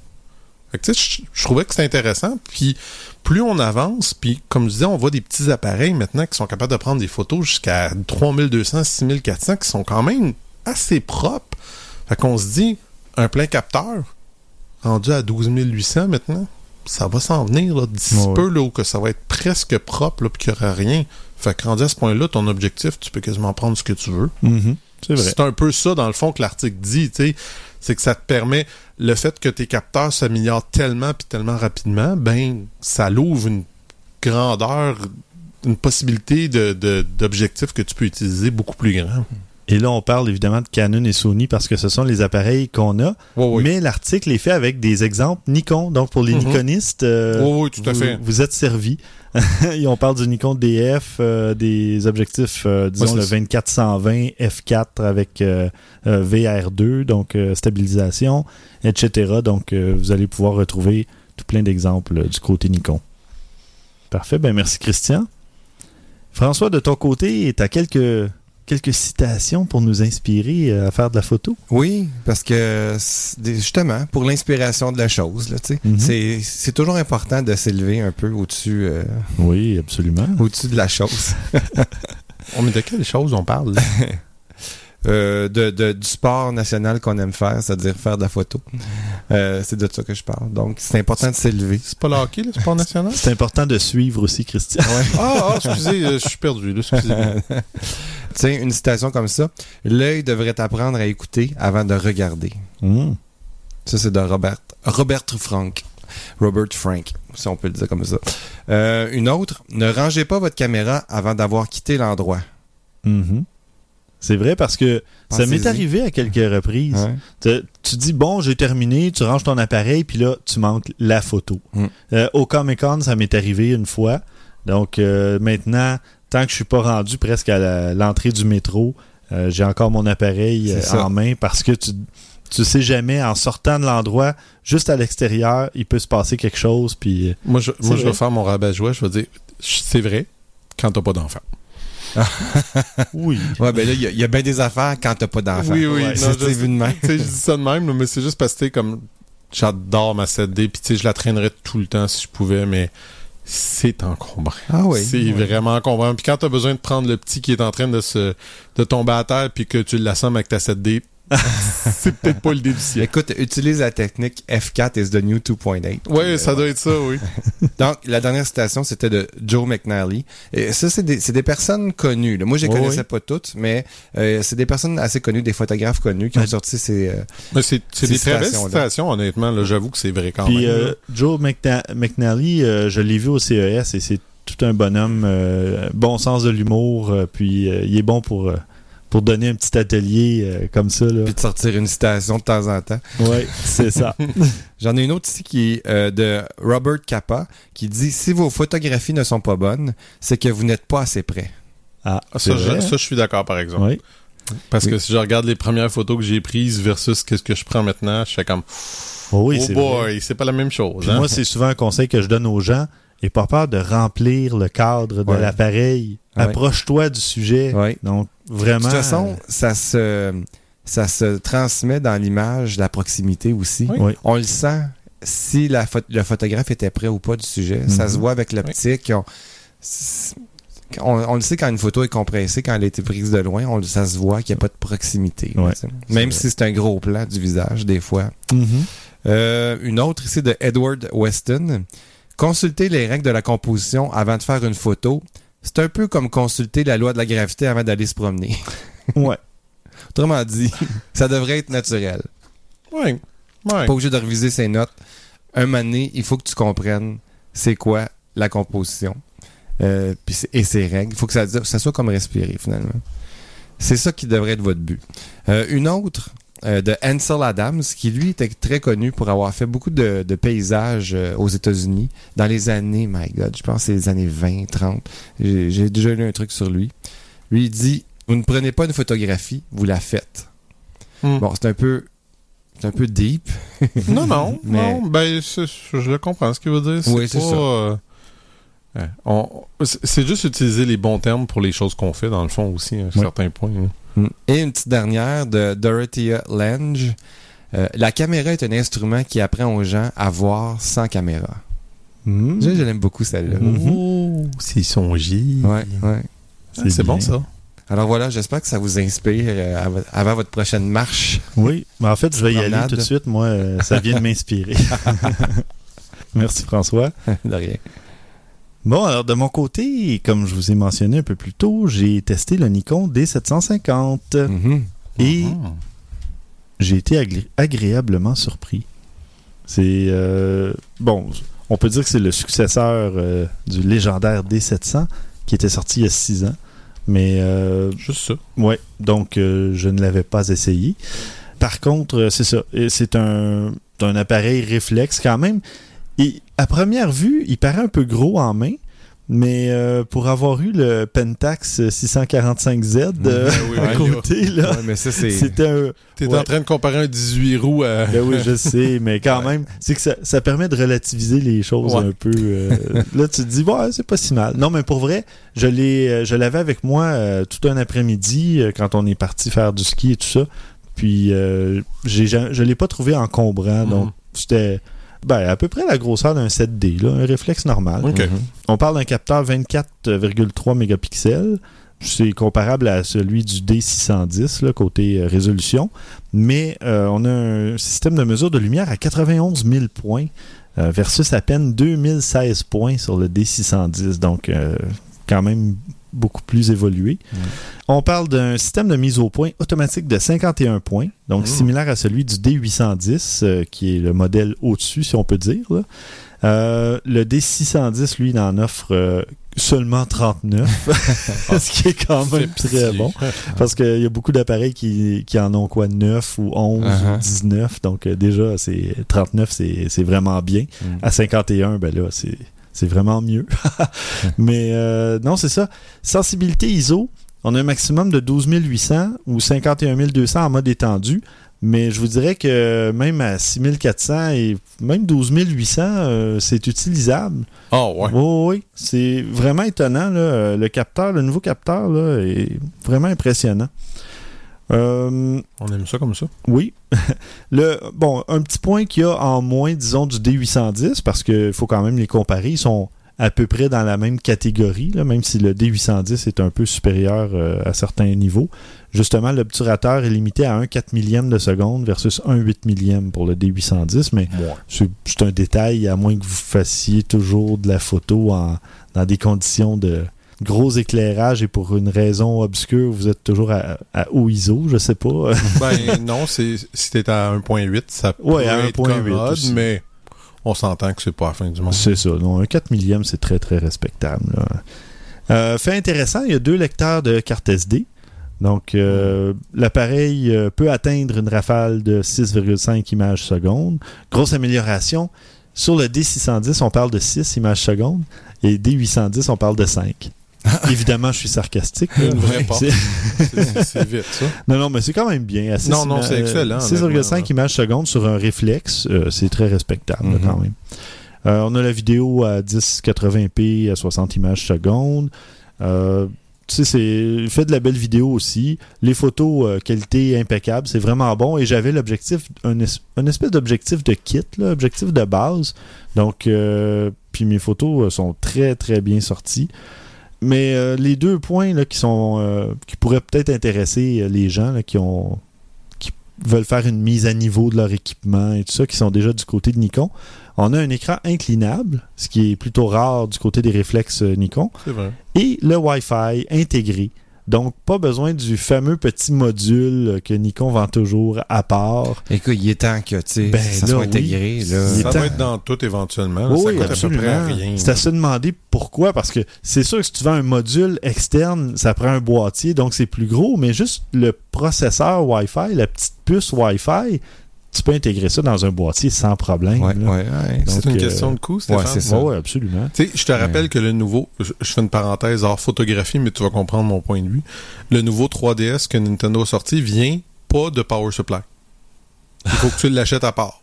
Fait que tu sais, je trouvais que c'était intéressant. Puis plus on avance, puis comme je disais, on voit des petits appareils maintenant qui sont capables de prendre des photos jusqu'à 3200, 6400 qui sont quand même assez propres. Fait qu'on se dit, un plein capteur, rendu à 12800 maintenant, ça va s'en venir là, d'ici Ouais. peu, là, où que ça va être presque propre, là, puis qu'il n'y aura rien. Fait que rendu à ce point-là, ton objectif, tu peux quasiment prendre ce que tu veux. Mhm. Vrai. C'est un peu ça, dans le fond, que l'article dit. C'est que ça te permet, le fait que tes capteurs s'améliorent tellement puis tellement rapidement, ben, ça l'ouvre une grandeur, une possibilité de, de- d'objectifs que tu peux utiliser beaucoup plus grand. Et là, on parle évidemment de Canon et Sony parce que ce sont les appareils qu'on a. Oui, oui. Mais l'article est fait avec des exemples Nikon. Donc, pour les Mhm. Nikonistes, euh, Oui, oui, tout à vous, fait. vous êtes servis. Et on parle du Nikon DF, euh, des objectifs, euh, disons, Ouais, le c'est ça. 2420 F4 avec euh, euh, VR2, donc stabilisation, etc. Donc, vous allez pouvoir retrouver tout plein d'exemples du côté Nikon. Parfait. Ben, merci, Christian. François, de ton côté, tu as quelques, quelques citations pour nous inspirer euh, à faire de la photo? Oui, parce que justement, pour l'inspiration de la chose, là, tu sais, Mhm. c'est- c'est toujours important de s'élever un peu au-dessus euh, Oui, absolument. au-dessus de la chose. Oh, mais de quelle chose on parle? Euh, de, de- du sport national qu'on aime faire, c'est-à-dire faire de la photo. Euh, c'est de ça que je parle. Donc, c'est important de s'élever. C'est pas le hockey, le sport national? C'est important de suivre aussi, Christian. Ah, ah, excusez, euh, je suis perdu. Excusez-moi. Tiens, une citation comme ça. L'œil devrait apprendre à écouter avant de regarder. Hmm. Ça, c'est de Robert, Robert Frank. Robert Frank, si on peut le dire comme ça. Euh, une autre. Ne rangez pas votre caméra avant d'avoir quitté l'endroit. Mhm. C'est vrai parce que ça m'est arrivé à quelques reprises. Ouais. Tu, tu dis, bon, j'ai terminé, tu ranges ton appareil, puis là, tu manques la photo. Mm. Euh, au Comic Con, ça m'est arrivé une fois. Donc euh, maintenant, tant que je suis pas rendu presque à l'entrée du métro, euh, j'ai encore mon appareil en main parce que tu tu sais jamais, en sortant de l'endroit, juste à l'extérieur, il peut se passer quelque chose, puis... Moi, je, moi, je vais faire mon rabat-joie. Je vais dire, c'est vrai, quand t'as pas d'enfant. Oui. Ouais, ben là, il y a- il y, a bien des affaires quand t'as pas d'enfant. Oui, oui, Ouais, non, je vu de même. Tu je dis ça de même, mais c'est juste parce que, tu comme, j'adore ma 7D, puis tu sais, je la traînerais tout le temps si je pouvais, mais c'est encombrant. Ah oui. C'est Oui. vraiment encombrant. Puis quand t'as besoin de prendre le petit qui est en train de se de tomber à terre, puis que tu l'assommes avec ta 7D, c'est peut-être pas du ciel. Écoute, utilise la technique F4 is the new 2.8. Ouais, ça doit être ça, oui. Donc, la dernière citation, c'était de Joe McNally. Et ça, c'est des, personnes connues. là. Moi, je les Oui, connaissais oui. pas toutes, mais euh, c'est des personnes assez connues, des photographes connus qui ont sorti ces... euh, Mais c'est c'est Ces des très belles citations, honnêtement. là. J'avoue que c'est vrai quand Puis même. euh. Joe McNa- McNally, euh, je l'ai vu au CES et c'est tout un bonhomme, euh, bon sens de l'humour, euh, puis euh, il est bon pour, euh, pour donner un petit atelier euh, comme ça. Là. puis de sortir une citation de temps en temps. Ouais, c'est ça. J'en ai une autre ici qui est euh, de Robert Capa, qui dit « Si vos photographies ne sont pas bonnes, c'est que vous n'êtes pas assez près. Ah, Ah, ça, je, vrai, ça, je suis d'accord, par exemple. Oui. Parce Oui. que si je regarde les premières photos que j'ai prises versus qu'est-ce que je prends maintenant, je fais comme, Oh oui, oh boy, c'est pas la même chose. Puis hein? moi, c'est souvent un conseil que je donne aux gens. N'aie pas peur de remplir le cadre de Ouais. l'appareil. Ouais. Approche-toi du sujet. Ouais. Donc, De vraiment. toute façon, euh, ça se, ça se transmet dans l'image, la proximité aussi. On le sent si la pho- le photographe était prêt ou pas du sujet. Ça Mhm. se voit avec l'optique. On, c'est- on, on le sait quand une photo est compressée, quand elle a été prise de loin, on, ça se voit qu'il n'y a pas de proximité. Ouais. Même si c'est un gros plan du visage, des fois. Mhm. Euh, une autre ici de Edward Weston. Consulter les règles de la composition avant de faire une photo, c'est un peu comme consulter la loi de la gravité avant d'aller se promener. Ouais. Autrement dit, ça devrait être naturel. Ouais. Ouais. Pas obligé de reviser ses notes. Un moment donné, il faut que tu comprennes c'est quoi la composition euh, et ses règles. Il faut que ça, ça soit comme respirer, finalement. C'est ça qui devrait être votre but. Euh, une autre euh, de Ansel Adams, qui lui était très connu pour avoir fait beaucoup de, de paysages euh, aux États-Unis dans les années, my God, je pense que c'est les années 20, 30. J'ai déjà lu un truc sur lui. Lui, il dit Vous ne prenez pas une photographie, vous la faites. Hmm. Bon, c'est un peu. C'est un peu deep. Non, non, Mais- non. Ben, je le comprends ce qu'il veut dire. Oui, c'est ça. euh, ouais, c'est juste utiliser les bons termes pour les choses qu'on fait, dans le fond, aussi, à un certain point. hein. Mm. Et une petite dernière de Dorothea Lange. Euh, la caméra est un instrument qui apprend aux gens à voir sans caméra. Mhm. Je, je l'aime beaucoup celle-là. Mhm. Oh, c'est songy. Ouais, ouais. Ah, C'est bon, ça. Alors voilà, j'espère que ça vous inspire euh, av- avant votre prochaine marche. Oui, mais en fait, je vais y aller tout de suite. Moi, euh, ça vient de m'inspirer. Merci François. de rien. Bon, alors de mon côté, comme je vous ai mentionné un peu plus tôt, j'ai testé le Nikon D750 Mhm. et Mhm. j'ai été agré- agréablement surpris. C'est euh, bon, on peut dire que c'est le successeur euh, du légendaire D700 qui était sorti il y a six ans. Mais euh, Juste ça. Ouais, donc euh, je ne l'avais pas essayé. Par contre, c'est ça. C'est un, un appareil réflexe quand même. Et à première vue, il paraît un peu gros en main. Mais euh, pour avoir eu le Pentax 645Z euh, oui, à oui, côté, là, Ouais, mais ça, c'est. c'était un, T'es Ouais. en train de comparer un 18 roues à. Ben oui, je sais, mais quand Ouais. même, c'est que ça, ça permet de relativiser les choses Ouais. un peu. euh, là, tu te dis, ouais, c'est pas si mal. Non, mais pour vrai, je l'ai, euh, je l'avais avec moi euh, tout un après-midi euh, quand on est parti faire du ski et tout ça. Puis, euh, j'ai, ja- je l'ai pas trouvé encombrant, Mhm. donc c'était ben, à peu près la grosseur d'un 7D, là, un réflexe normal. Mhm. On parle d'un capteur 24,3 mégapixels. C'est comparable à celui du D610, là, côté euh, résolution. Mais euh, on a un système de mesure de lumière à 91 000 points euh, versus à peine 2016 points sur le D610. Donc, quand même beaucoup plus évolué. On parle d'un système de mise au point automatique de 51 points, donc Mm. similaire à celui du D810, euh, qui est le modèle au-dessus, si on peut dire. là. Euh, le D610, lui, il en offre euh, seulement 39, ce qui est quand même très bon. Parce qu'il y a beaucoup d'appareils qui, qui en ont quoi 9 ou 11 ou Uh-huh. 19. Donc déjà, c'est 39, c'est vraiment bien. Mm. À 51, ben là, c'est c'est vraiment mieux. Mais euh, non, c'est ça. Sensibilité ISO, on a un maximum de 12 800 ou 51 200 en mode étendu. Mais je vous dirais que même à 6400 et même 12 800, euh, c'est utilisable. Ah ouais. Oui, oui, c'est vraiment étonnant. Là. Euh, Le capteur, le nouveau capteur là, est vraiment impressionnant. Euh, On aime ça comme ça. oui. le, bon, un petit point qu'il y a en moins, disons, du D810, parce qu'il faut quand même les comparer. Ils sont à peu près dans la même catégorie, là, même si le D810 est un peu supérieur euh, à certains niveaux. Justement, l'obturateur est limité à 1 4 millième de seconde versus 1 8 millième pour le D810, mais c'est c'est un détail, à moins que vous fassiez toujours de la photo en, dans des conditions de gros éclairage et pour une raison obscure, vous êtes toujours à, à haut ISO, je sais pas. Ben non, si t'es à 1.8, ça peut Ouais, à être 1.8 commode, aussi. mais on s'entend que c'est pas la fin du monde. C'est ça. Non, un 4 millième, c'est très, très respectable. là. Euh, fait intéressant, il y a deux lecteurs de carte SD. Donc, euh, l'appareil euh, peut atteindre une rafale de 6,5 images secondes. Grosse amélioration. Sur le D610, on parle de 6 images secondes. Et D810, on parle de 5. Évidemment, je suis sarcastique. là. Une vraie porte. C'est- vite, ça. Non, non, mais c'est quand même bien. Non, non, c'est excellent, 6,5 honnêtement, images secondes sur un réflexe, euh, c'est très respectable Mhm. quand même. Euh, on a la vidéo à 1080p à 60 images secondes. Euh, tu sais, c'est il fait de la belle vidéo aussi. Les photos, euh, qualité impeccable, c'est vraiment bon. Et j'avais l'objectif, un, es- un espèce d'objectif de kit, là, objectif de base. Donc, euh, puis mes photos euh, sont très, très bien sorties. Mais euh, les deux points là, qui sont euh, qui pourraient peut-être intéresser euh, les gens là, qui ont qui veulent faire une mise à niveau de leur équipement et tout ça, qui sont déjà du côté de Nikon. On a un écran inclinable, ce qui est plutôt rare du côté des réflexes Nikon, C'est vrai. et le Wi-Fi intégré. Donc, pas besoin du fameux petit module euh, que Nikon vend toujours à part. Écoute, il est temps que, tu sais, Ben ça là, soit oui. intégré, là. Il est Ça temps. va être dans tout éventuellement. là. Oui, ça coûte à peu près rien. C'est à se demander pourquoi, parce que c'est sûr que si tu vends un module externe, ça prend un boîtier, donc c'est plus gros, mais juste le processeur Wi-Fi, la petite puce Wi-Fi, tu peux intégrer ça dans un boîtier sans problème. Ouais, là. ouais, ouais. C'est une euh, question de coût, Stéphane. ouais, c'est ça. Absolument. Tu sais, je te rappelle que le nouveau, je, je fais une parenthèse hors photographie, mais tu vas comprendre mon point de vue. Le nouveau 3DS que Nintendo a sorti vient pas de Power Supply. Il faut que tu l'achètes à part.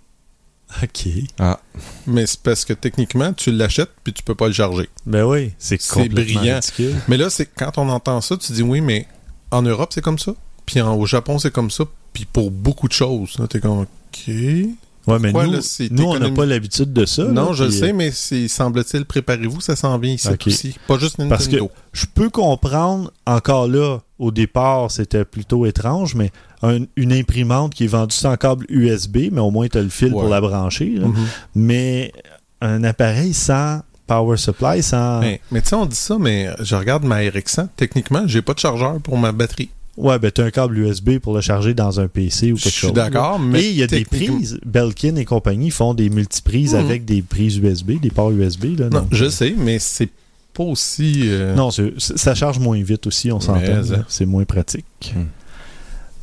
OK. Ah, Mais c'est parce que techniquement, tu l'achètes puis tu peux pas le charger. Ben oui, c'est C'est complètement brillant. ridicule. Mais là, c'est quand on entend ça, tu dis oui, mais en Europe, c'est comme ça? Puis en- au Japon, c'est comme ça. Puis pour beaucoup de choses. T'es comme, OK. Ouais, mais nous, là, nous on n'a pas l'habitude de ça. non, là, je le sais, mais c'est, semble-t-il, préparez-vous, ça s'en vient ici aussi. Pas juste Nintendo. Parce que je peux comprendre, encore là, au départ, c'était plutôt étrange, mais un- une imprimante qui est vendue sans câble USB, mais au moins tu as le fil Ouais. pour la brancher. Mhm. Mais un appareil sans power supply, sans. Mais, mais tu sais, on dit ça, mais je regarde ma RX100. Techniquement, j'ai pas de chargeur pour ma batterie. Ouais, ben tu as un câble USB pour le charger dans un PC ou Je quelque suis chose. d'accord, là. mais. Et il y a des prises. Belkin et compagnie font des multiprises Mhm. avec des prises USB, des ports USB. Là, Non, donc, je sais, mais c'est pas aussi. euh, Non, ça charge moins vite aussi, on s'entend. Hein. C'est moins pratique. Hmm.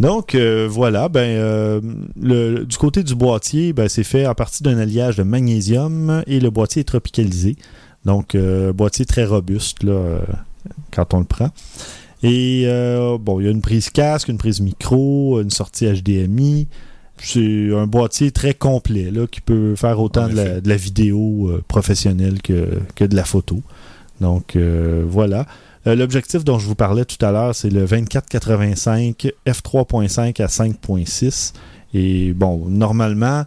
Donc, euh, voilà, ben, euh, le, du côté du boîtier, ben, c'est fait à partir d'un alliage de magnésium et le boîtier est tropicalisé. Donc, boîtier très robuste là, quand on le prend. Et euh, bon, il y a une prise casque, une prise micro, une sortie HDMI. C'est un boîtier très complet là, qui peut faire autant la, de la vidéo euh, professionnelle que, que de la photo. Donc euh, voilà. Euh, L'objectif dont je vous parlais tout à l'heure, c'est le 24-85 f3.5 à 5.6. Et bon, normalement,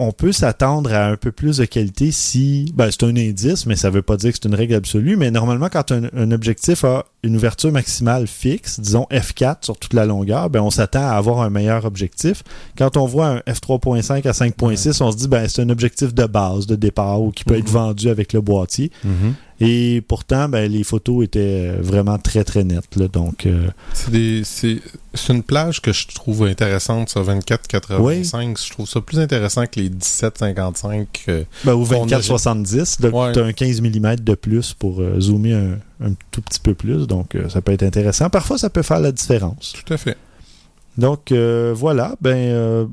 on peut s'attendre à un peu plus de qualité si. Ben, c'est un indice, mais ça ne veut pas dire que c'est une règle absolue. Mais normalement, quand un, un objectif a une ouverture maximale fixe, disons F4 sur toute la longueur, ben, on s'attend à avoir un meilleur objectif. Quand on voit un F3.5 à 5.6, on se dit ben, c'est un objectif de base, de départ, ou qui peut être vendu avec le boîtier. Mhm. Et pourtant, ben, les photos étaient euh, vraiment très très nettes. là. donc, euh, C'est une plage que je trouve intéressante, ça, 24-85. Je trouve ça plus intéressant que les 17-55. euh, ben, a- 24-70, donc Ouais. tu as un 15 mm de plus pour euh, zoomer un, un tout petit peu plus. Donc, ça peut être intéressant. Parfois, ça peut faire la différence. tout à fait. Donc, voilà. Ben,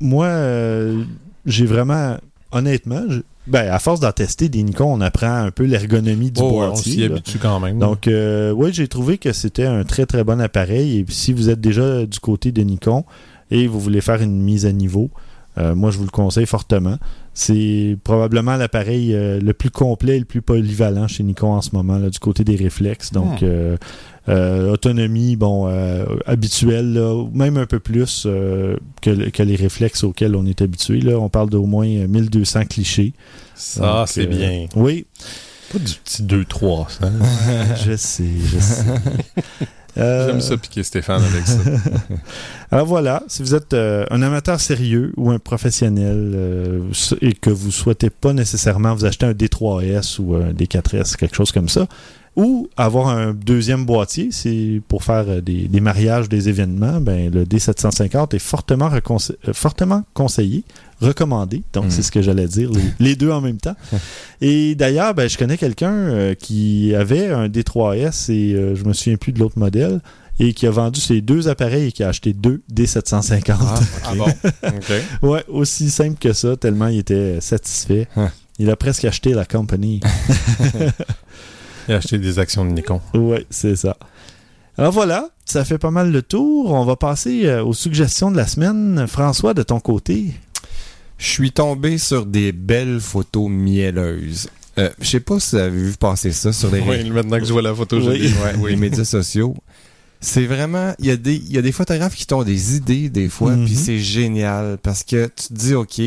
moi, j'ai vraiment, honnêtement, ben, à force d'en tester des Nikon, on apprend un peu l'ergonomie du Oh, on s'y habitue quand même. Donc, euh, oui, j'ai trouvé que c'était un très très bon appareil. Et puis, si vous êtes déjà du côté de Nikon et vous voulez faire une mise à niveau, euh, moi je vous le conseille fortement. C'est probablement l'appareil euh, le plus complet et le plus polyvalent chez Nikon en ce moment, là, du côté des réflexes. Donc, Hmm. euh, euh, autonomie, bon, euh, habituelle, là, même un peu plus euh, que, le- que les réflexes auxquels on est habitué. Là. On parle d'au moins euh, 1200 clichés. ça, c'est euh, bien. Oui, Pas du petit 2-3, ça. je sais, je sais. Euh, J'aime ça piquer Stéphane avec ça. Alors voilà, si vous êtes euh, un amateur sérieux ou un professionnel euh, et que vous souhaitez pas nécessairement vous acheter un D3S ou un D4S, quelque chose comme ça, ou avoir un deuxième boîtier, c'est pour faire euh, des, des mariages, des événements, ben le D750 est fortement, euh, fortement conseillé, recommandé. Donc Mm. c'est ce que j'allais dire, les, les deux en même temps. Et d'ailleurs, ben, je connais quelqu'un euh, qui avait un D3S et euh, je me souviens plus de l'autre modèle et qui a vendu ses deux appareils et qui a acheté deux D750. Ah bon? OK. Ouais, aussi simple que ça, tellement il était satisfait. Hein. Il a presque acheté la compagnie. Il a acheté des actions de Nikon. ouais, c'est ça. Alors voilà, ça fait pas mal le tour. On va passer euh, aux suggestions de la semaine. François, de ton côté. Je suis tombé sur des belles photos mielleuses. Euh, je sais pas si vous avez vu passer ça sur les, Oui, maintenant que je vois la photo, je Oui. dis. ouais, les médias sociaux. C'est vraiment, il y, a des- il y a des photographes qui ont des idées des fois, Mhm. puis c'est génial parce que tu te dis, OK,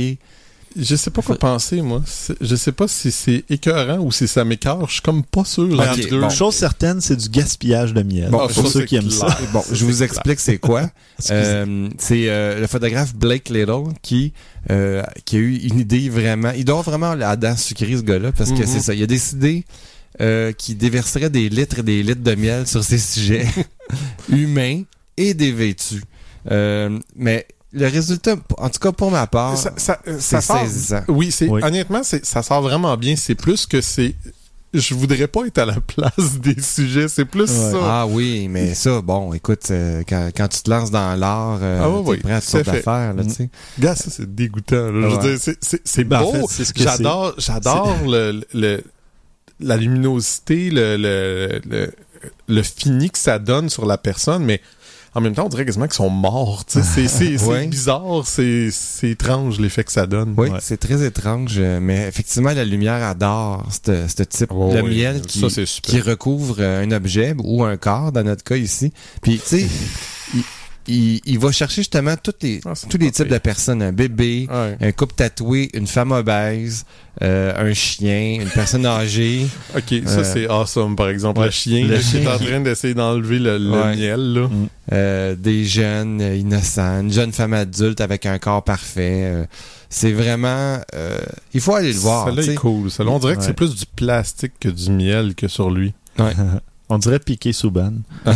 Je sais pas quoi penser, moi. Je sais pas si c'est écœurant ou si ça m'écœure. Je suis comme pas sûr. Ok, entre deux. bon. Chose certaine, c'est du gaspillage de miel. Bon, pour ça, ceux qui aiment clair. ça. Bon, je vous explique c'est quoi. Euh, c'est euh, le photographe Blake Little qui euh, qui a eu une idée vraiment. Il doit vraiment la dent sucrée ce gars-là parce que Mhm. c'est ça. Il a décidé euh, qu'il déverserait des litres et des litres de miel sur ses sujets humains et dévêtus. Euh, mais le résultat, en tout cas pour ma part, Ça, ça, euh, ça sort- saisissant. Oui, c'est Oui. honnêtement, ça sort vraiment bien. C'est plus que c'est. Je voudrais pas être à la place des sujets. C'est plus Ouais. ça. Ah oui, mais ça, bon, écoute, euh, quand, quand tu te lances dans l'art, euh, Ah ouais, prêt à toutes sortes d'affaires, là, Mm. tu sais. Gars, ça c'est dégoûtant. là. Je veux Ouais. dire, c'est- en beau. fait, ce J'adore, j'adore le, le la luminosité, le, le, le le fini que ça donne sur la personne, mais en même temps, on dirait quasiment qu'ils sont morts. C'est c'est- c'est Ouais. bizarre, c'est c'est étrange l'effet que ça donne. Oui, Ouais. c'est très étrange, euh, mais effectivement, la lumière adore ce type Oh, de oui. miel qui, Ça, qui recouvre euh, un objet ou un corps, dans notre cas ici. Puis, tu sais, il, va chercher justement toutes les, Ah, tous les types de personnes. Un bébé, Ouais. un couple tatoué, une femme obèse, euh, un chien, une personne âgée. Ok, ça Euh, c'est awesome, par exemple. ouais, le chien le qui est chien en train d'essayer d'enlever le, le Ouais. miel. Là. euh, des jeunes euh, innocents, une jeune femme adulte avec un corps parfait. euh, c'est vraiment... euh, il faut aller le voir. Tu est cool. On dirait que c'est plus du plastique que du miel que sur lui. On dirait piquer Souban.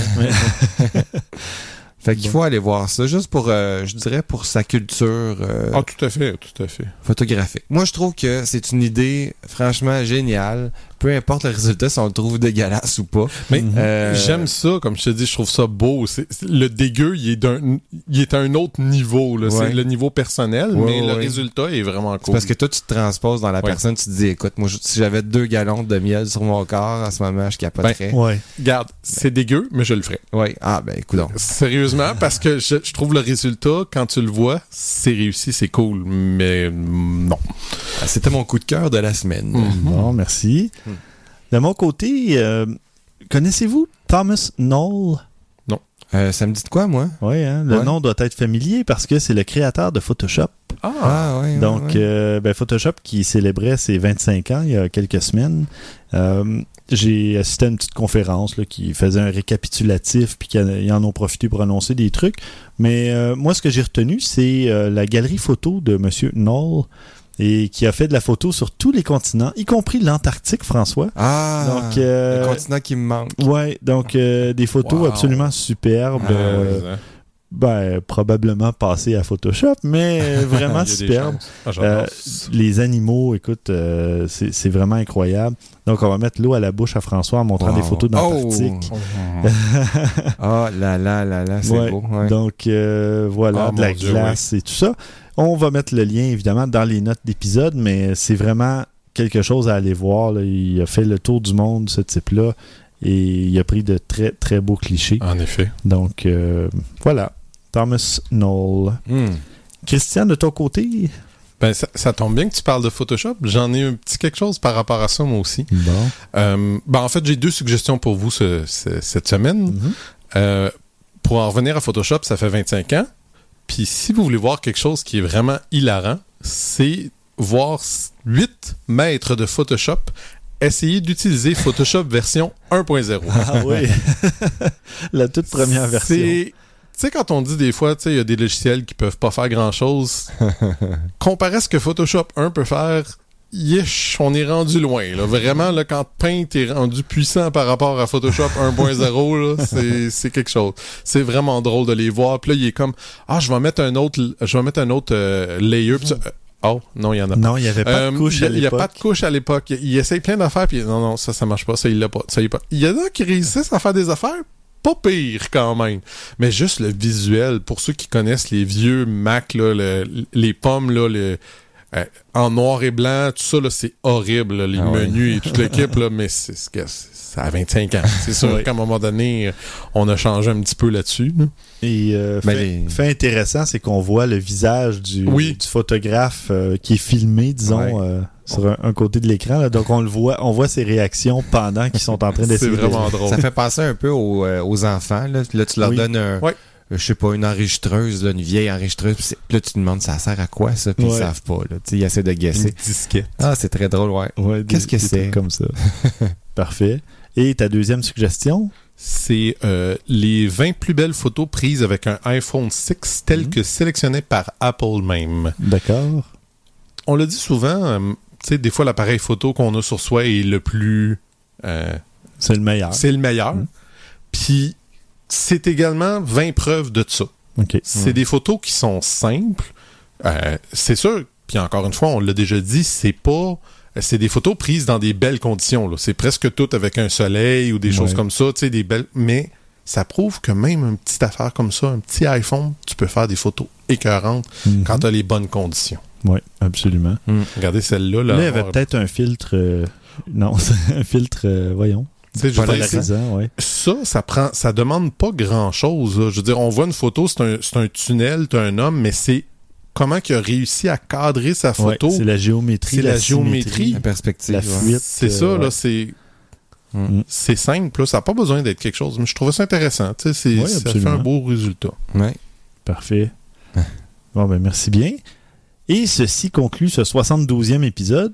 Fait qu'il faut aller voir ça, juste pour, euh, je dirais, pour sa culture euh, Ah, tout à fait, tout à fait. photographique. Moi, je trouve que c'est une idée franchement géniale peu importe le résultat, si on le trouve dégueulasse ou pas. Mais Euh, j'aime ça, comme je te dis, je trouve ça beau. C'est- le dégueu, il est, d'un, il est à un autre niveau. Là. Ouais. C'est le niveau personnel, Ouais, mais ouais, le ouais. résultat est vraiment C'est cool. parce que toi, tu te transposes dans la Ouais. personne, tu te dis, écoute, moi, je- si j'avais deux gallons de miel sur mon corps, en ce moment, je capoterais. Ouais. Regarde, c'est dégueu, mais je le ferai. ouais. Ah, ben, écoute donc. Sérieusement, parce que je, je trouve le résultat, quand tu le vois, c'est réussi, c'est cool, mais non. Ah, C'était mon coup de cœur de la semaine. Bon, merci. De mon côté, euh, connaissez-vous Thomas Knoll? Euh, ça me dit de quoi, moi? Oui, hein, le Ouais. nom doit être familier parce que c'est le créateur de Photoshop. Ah, ouais. ouais, Donc, ouais. euh, ben, Photoshop qui célébrait ses 25 ans il y a quelques semaines. Euh, j'ai assisté à une petite conférence là, qui faisait un récapitulatif puis qu'ils en ont profité pour annoncer des trucs. Mais euh, moi, ce que j'ai retenu, c'est euh, la galerie photo de Monsieur Knoll et qui a fait de la photo sur tous les continents, y compris l'Antarctique, François. Ah, Donc, euh, le continent qui me manque. Ouais, donc euh, des photos Wow. absolument superbes. Ah, euh, ben, probablement passées à Photoshop, mais vraiment chances. Ah, Euh, les animaux, écoute, euh, c'est vraiment incroyable. Donc, on va mettre l'eau à la bouche à François en montrant des photos d'Antarctique. Oh Ah, là, là, là, là, c'est Ouais. beau. ouais. Donc, euh, voilà, Oh, de la glace et tout ça. On va mettre le lien, évidemment, dans les notes d'épisode, mais c'est vraiment quelque chose à aller voir. là. Il a fait le tour du monde, ce type-là, et il a pris de très, très beaux clichés. En effet. Donc, euh, voilà. Thomas Knoll. Hmm. Christian, de ton côté? Ben, ça, ça tombe bien que tu parles de Photoshop. J'en ai un petit quelque chose par rapport à ça, moi aussi. Bon. Euh, ben, en fait, j'ai deux suggestions pour vous ce- ce- cette semaine. Mhm. Euh, pour en revenir à Photoshop, ça fait 25 ans. Puis si vous voulez voir quelque chose qui est vraiment hilarant, c'est voir 8 maîtres de Photoshop essayer d'utiliser Photoshop version 1.0. Ah oui. la toute première version. Tu sais, quand on dit des fois, tu sais, il y a des logiciels qui peuvent pas faire grand-chose, comparé à ce que Photoshop 1 peut faire, yesh, on est rendu loin. Là. Vraiment, là, quand Paint est rendu puissant par rapport à Photoshop 1.0, là, c'est- c'est quelque chose. C'est vraiment drôle de les voir. Puis là, il est comme, ah, je vais mettre un autre, je vais mettre un autre euh, layer. Puis ça- euh, oh, non, il y en a pas. Non, il n'y avait pas Euh, de couche y a- à Il n'y a pas l'époque. de couche à l'époque. Il, il essaye plein d'affaires, puis non, non, ça, ça marche pas, ça, il l'a pas, ça, il pas. Il y en a qui réussissent à faire des affaires pas pire quand même. Mais juste le visuel, pour ceux qui connaissent les vieux Mac, là, le- les pommes, là, le, euh, en noir et blanc, tout ça, là, c'est horrible, là, les Ah ouais. menus et toute l'équipe, là, mais c'est, c'est, ça a 25 ans. C'est sûr qu'à un moment donné, on a changé un petit peu là-dessus. là. Et euh, Mais fait, les- fait intéressant, c'est qu'on voit le visage du, Oui. du photographe euh, qui est filmé, disons, Ouais. euh, sur un, un côté de l'écran. Donc on le voit, on voit ses réactions pendant qu'ils sont en train C'est d'essayer. de- vraiment drôle. Ça fait penser un peu aux, euh, aux enfants. Là, Là, tu leur Oui. donnes un, Ouais. Euh, je sais pas, une enregistreuse, là, une vieille enregistreuse. Puis là, tu te demandes ça sert à quoi ça, puis Ouais. ils savent pas. Là. Tu sais, Ils essaient de guesser. Une disquette. Ah, c'est très drôle, ouais. Qu'est-ce que c'est? comme ça. Parfait. Et ta deuxième suggestion? c'est euh, les 20 plus belles photos prises avec un iPhone 6 tel Mhm. que sélectionné par Apple même. D'accord. On le dit souvent, euh, tu sais, des fois l'appareil photo qu'on a sur soi est le plus... euh, C'est le meilleur. c'est le meilleur. Mhm. Puis c'est également 20 preuves de ça. C'est des photos qui sont simples. Euh, c'est sûr, puis encore une fois, on l'a déjà dit, c'est pas... C'est des photos prises dans des belles conditions. C'est presque tout avec un soleil ou des Ouais. choses comme ça, tu sais, des belles... Mais ça prouve que même une petite affaire comme ça, un petit iPhone, tu peux faire des photos écœurantes Mhm. quand tu as les bonnes conditions. Oui, absolument. Regardez celle-là. Là, Là, il y avait peut-être un filtre... euh, Non, un filtre, euh, voyons. Polarisant, ouais. ça, ça prend, ça demande pas grand chose. Je veux dire, on voit une photo, c'est un, c'est un tunnel, t'as un homme, mais c'est comment il a réussi à cadrer sa Ouais, photo. c'est la géométrie, C'est la géométrie. La perspective. La ouais. fuite. c'est euh, ça, là, c'est. Mm. C'est simple, là, ça n'a pas besoin d'être quelque chose, mais je trouvais ça intéressant. Ça fait un beau résultat. Ouais. Parfait. Bon, ben merci bien. Et ceci conclut ce 72e épisode.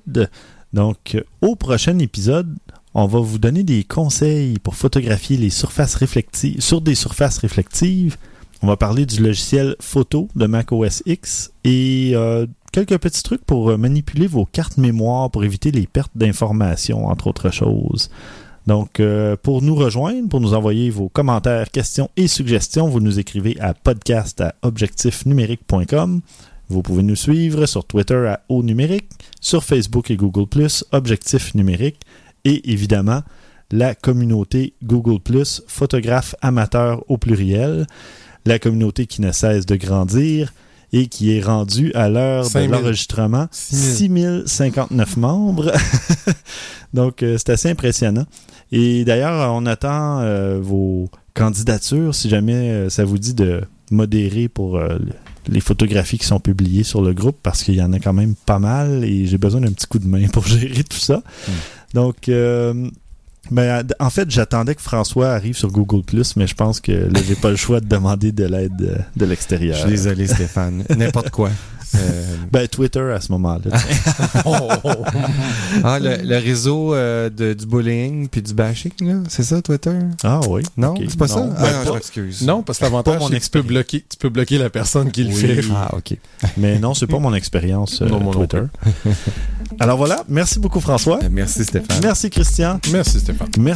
Donc, euh, au prochain épisode, on va vous donner des conseils pour photographier les surfaces réflectives sur des surfaces réflectives. On va parler du logiciel photo de Mac OS X et euh, quelques petits trucs pour euh, manipuler vos cartes mémoire pour éviter les pertes d'informations, entre autres choses. Donc, euh, pour nous rejoindre, pour nous envoyer vos commentaires, questions et suggestions, vous nous écrivez à podcast à objectifnumérique.com. Vous pouvez nous suivre sur Twitter à Au Numérique, sur Facebook et Google Objectif Numérique, et évidemment la communauté Google ⁇ photographe amateur au pluriel, la communauté qui ne cesse de grandir et qui est rendue à l'heure de 5000. l'enregistrement 6059 membres. Donc, euh, c'est assez impressionnant. Et d'ailleurs, on attend euh, vos candidatures si jamais euh, ça vous dit de modérer pour euh, le- les photographies qui sont publiées sur le groupe parce qu'il y en a quand même pas mal et j'ai besoin d'un petit coup de main pour gérer tout ça. Donc, euh, ben, en fait, j'attendais que François arrive sur Google mais je pense que là, j'ai pas le choix de demander de l'aide de, de Je l'extérieur. suis désolé, Stéphane. N'importe quoi. Euh, Ben, Twitter à ce moment-là. ah, le, le réseau euh, de, du bullying puis du bashing, là, c'est ça, Twitter? ah oui. Non, c'est pas ça? Non, Ah, ben, je m'excuse. Non, parce que l'avantage, c'est que tu peux, bloquer, tu peux bloquer la personne qui le Oui. fait. Ah, ok. Mais non, c'est pas mon expérience euh, Twitter. Alors voilà, merci beaucoup François. Merci, Stéphane. Merci Christian. Merci Stéphane. Merci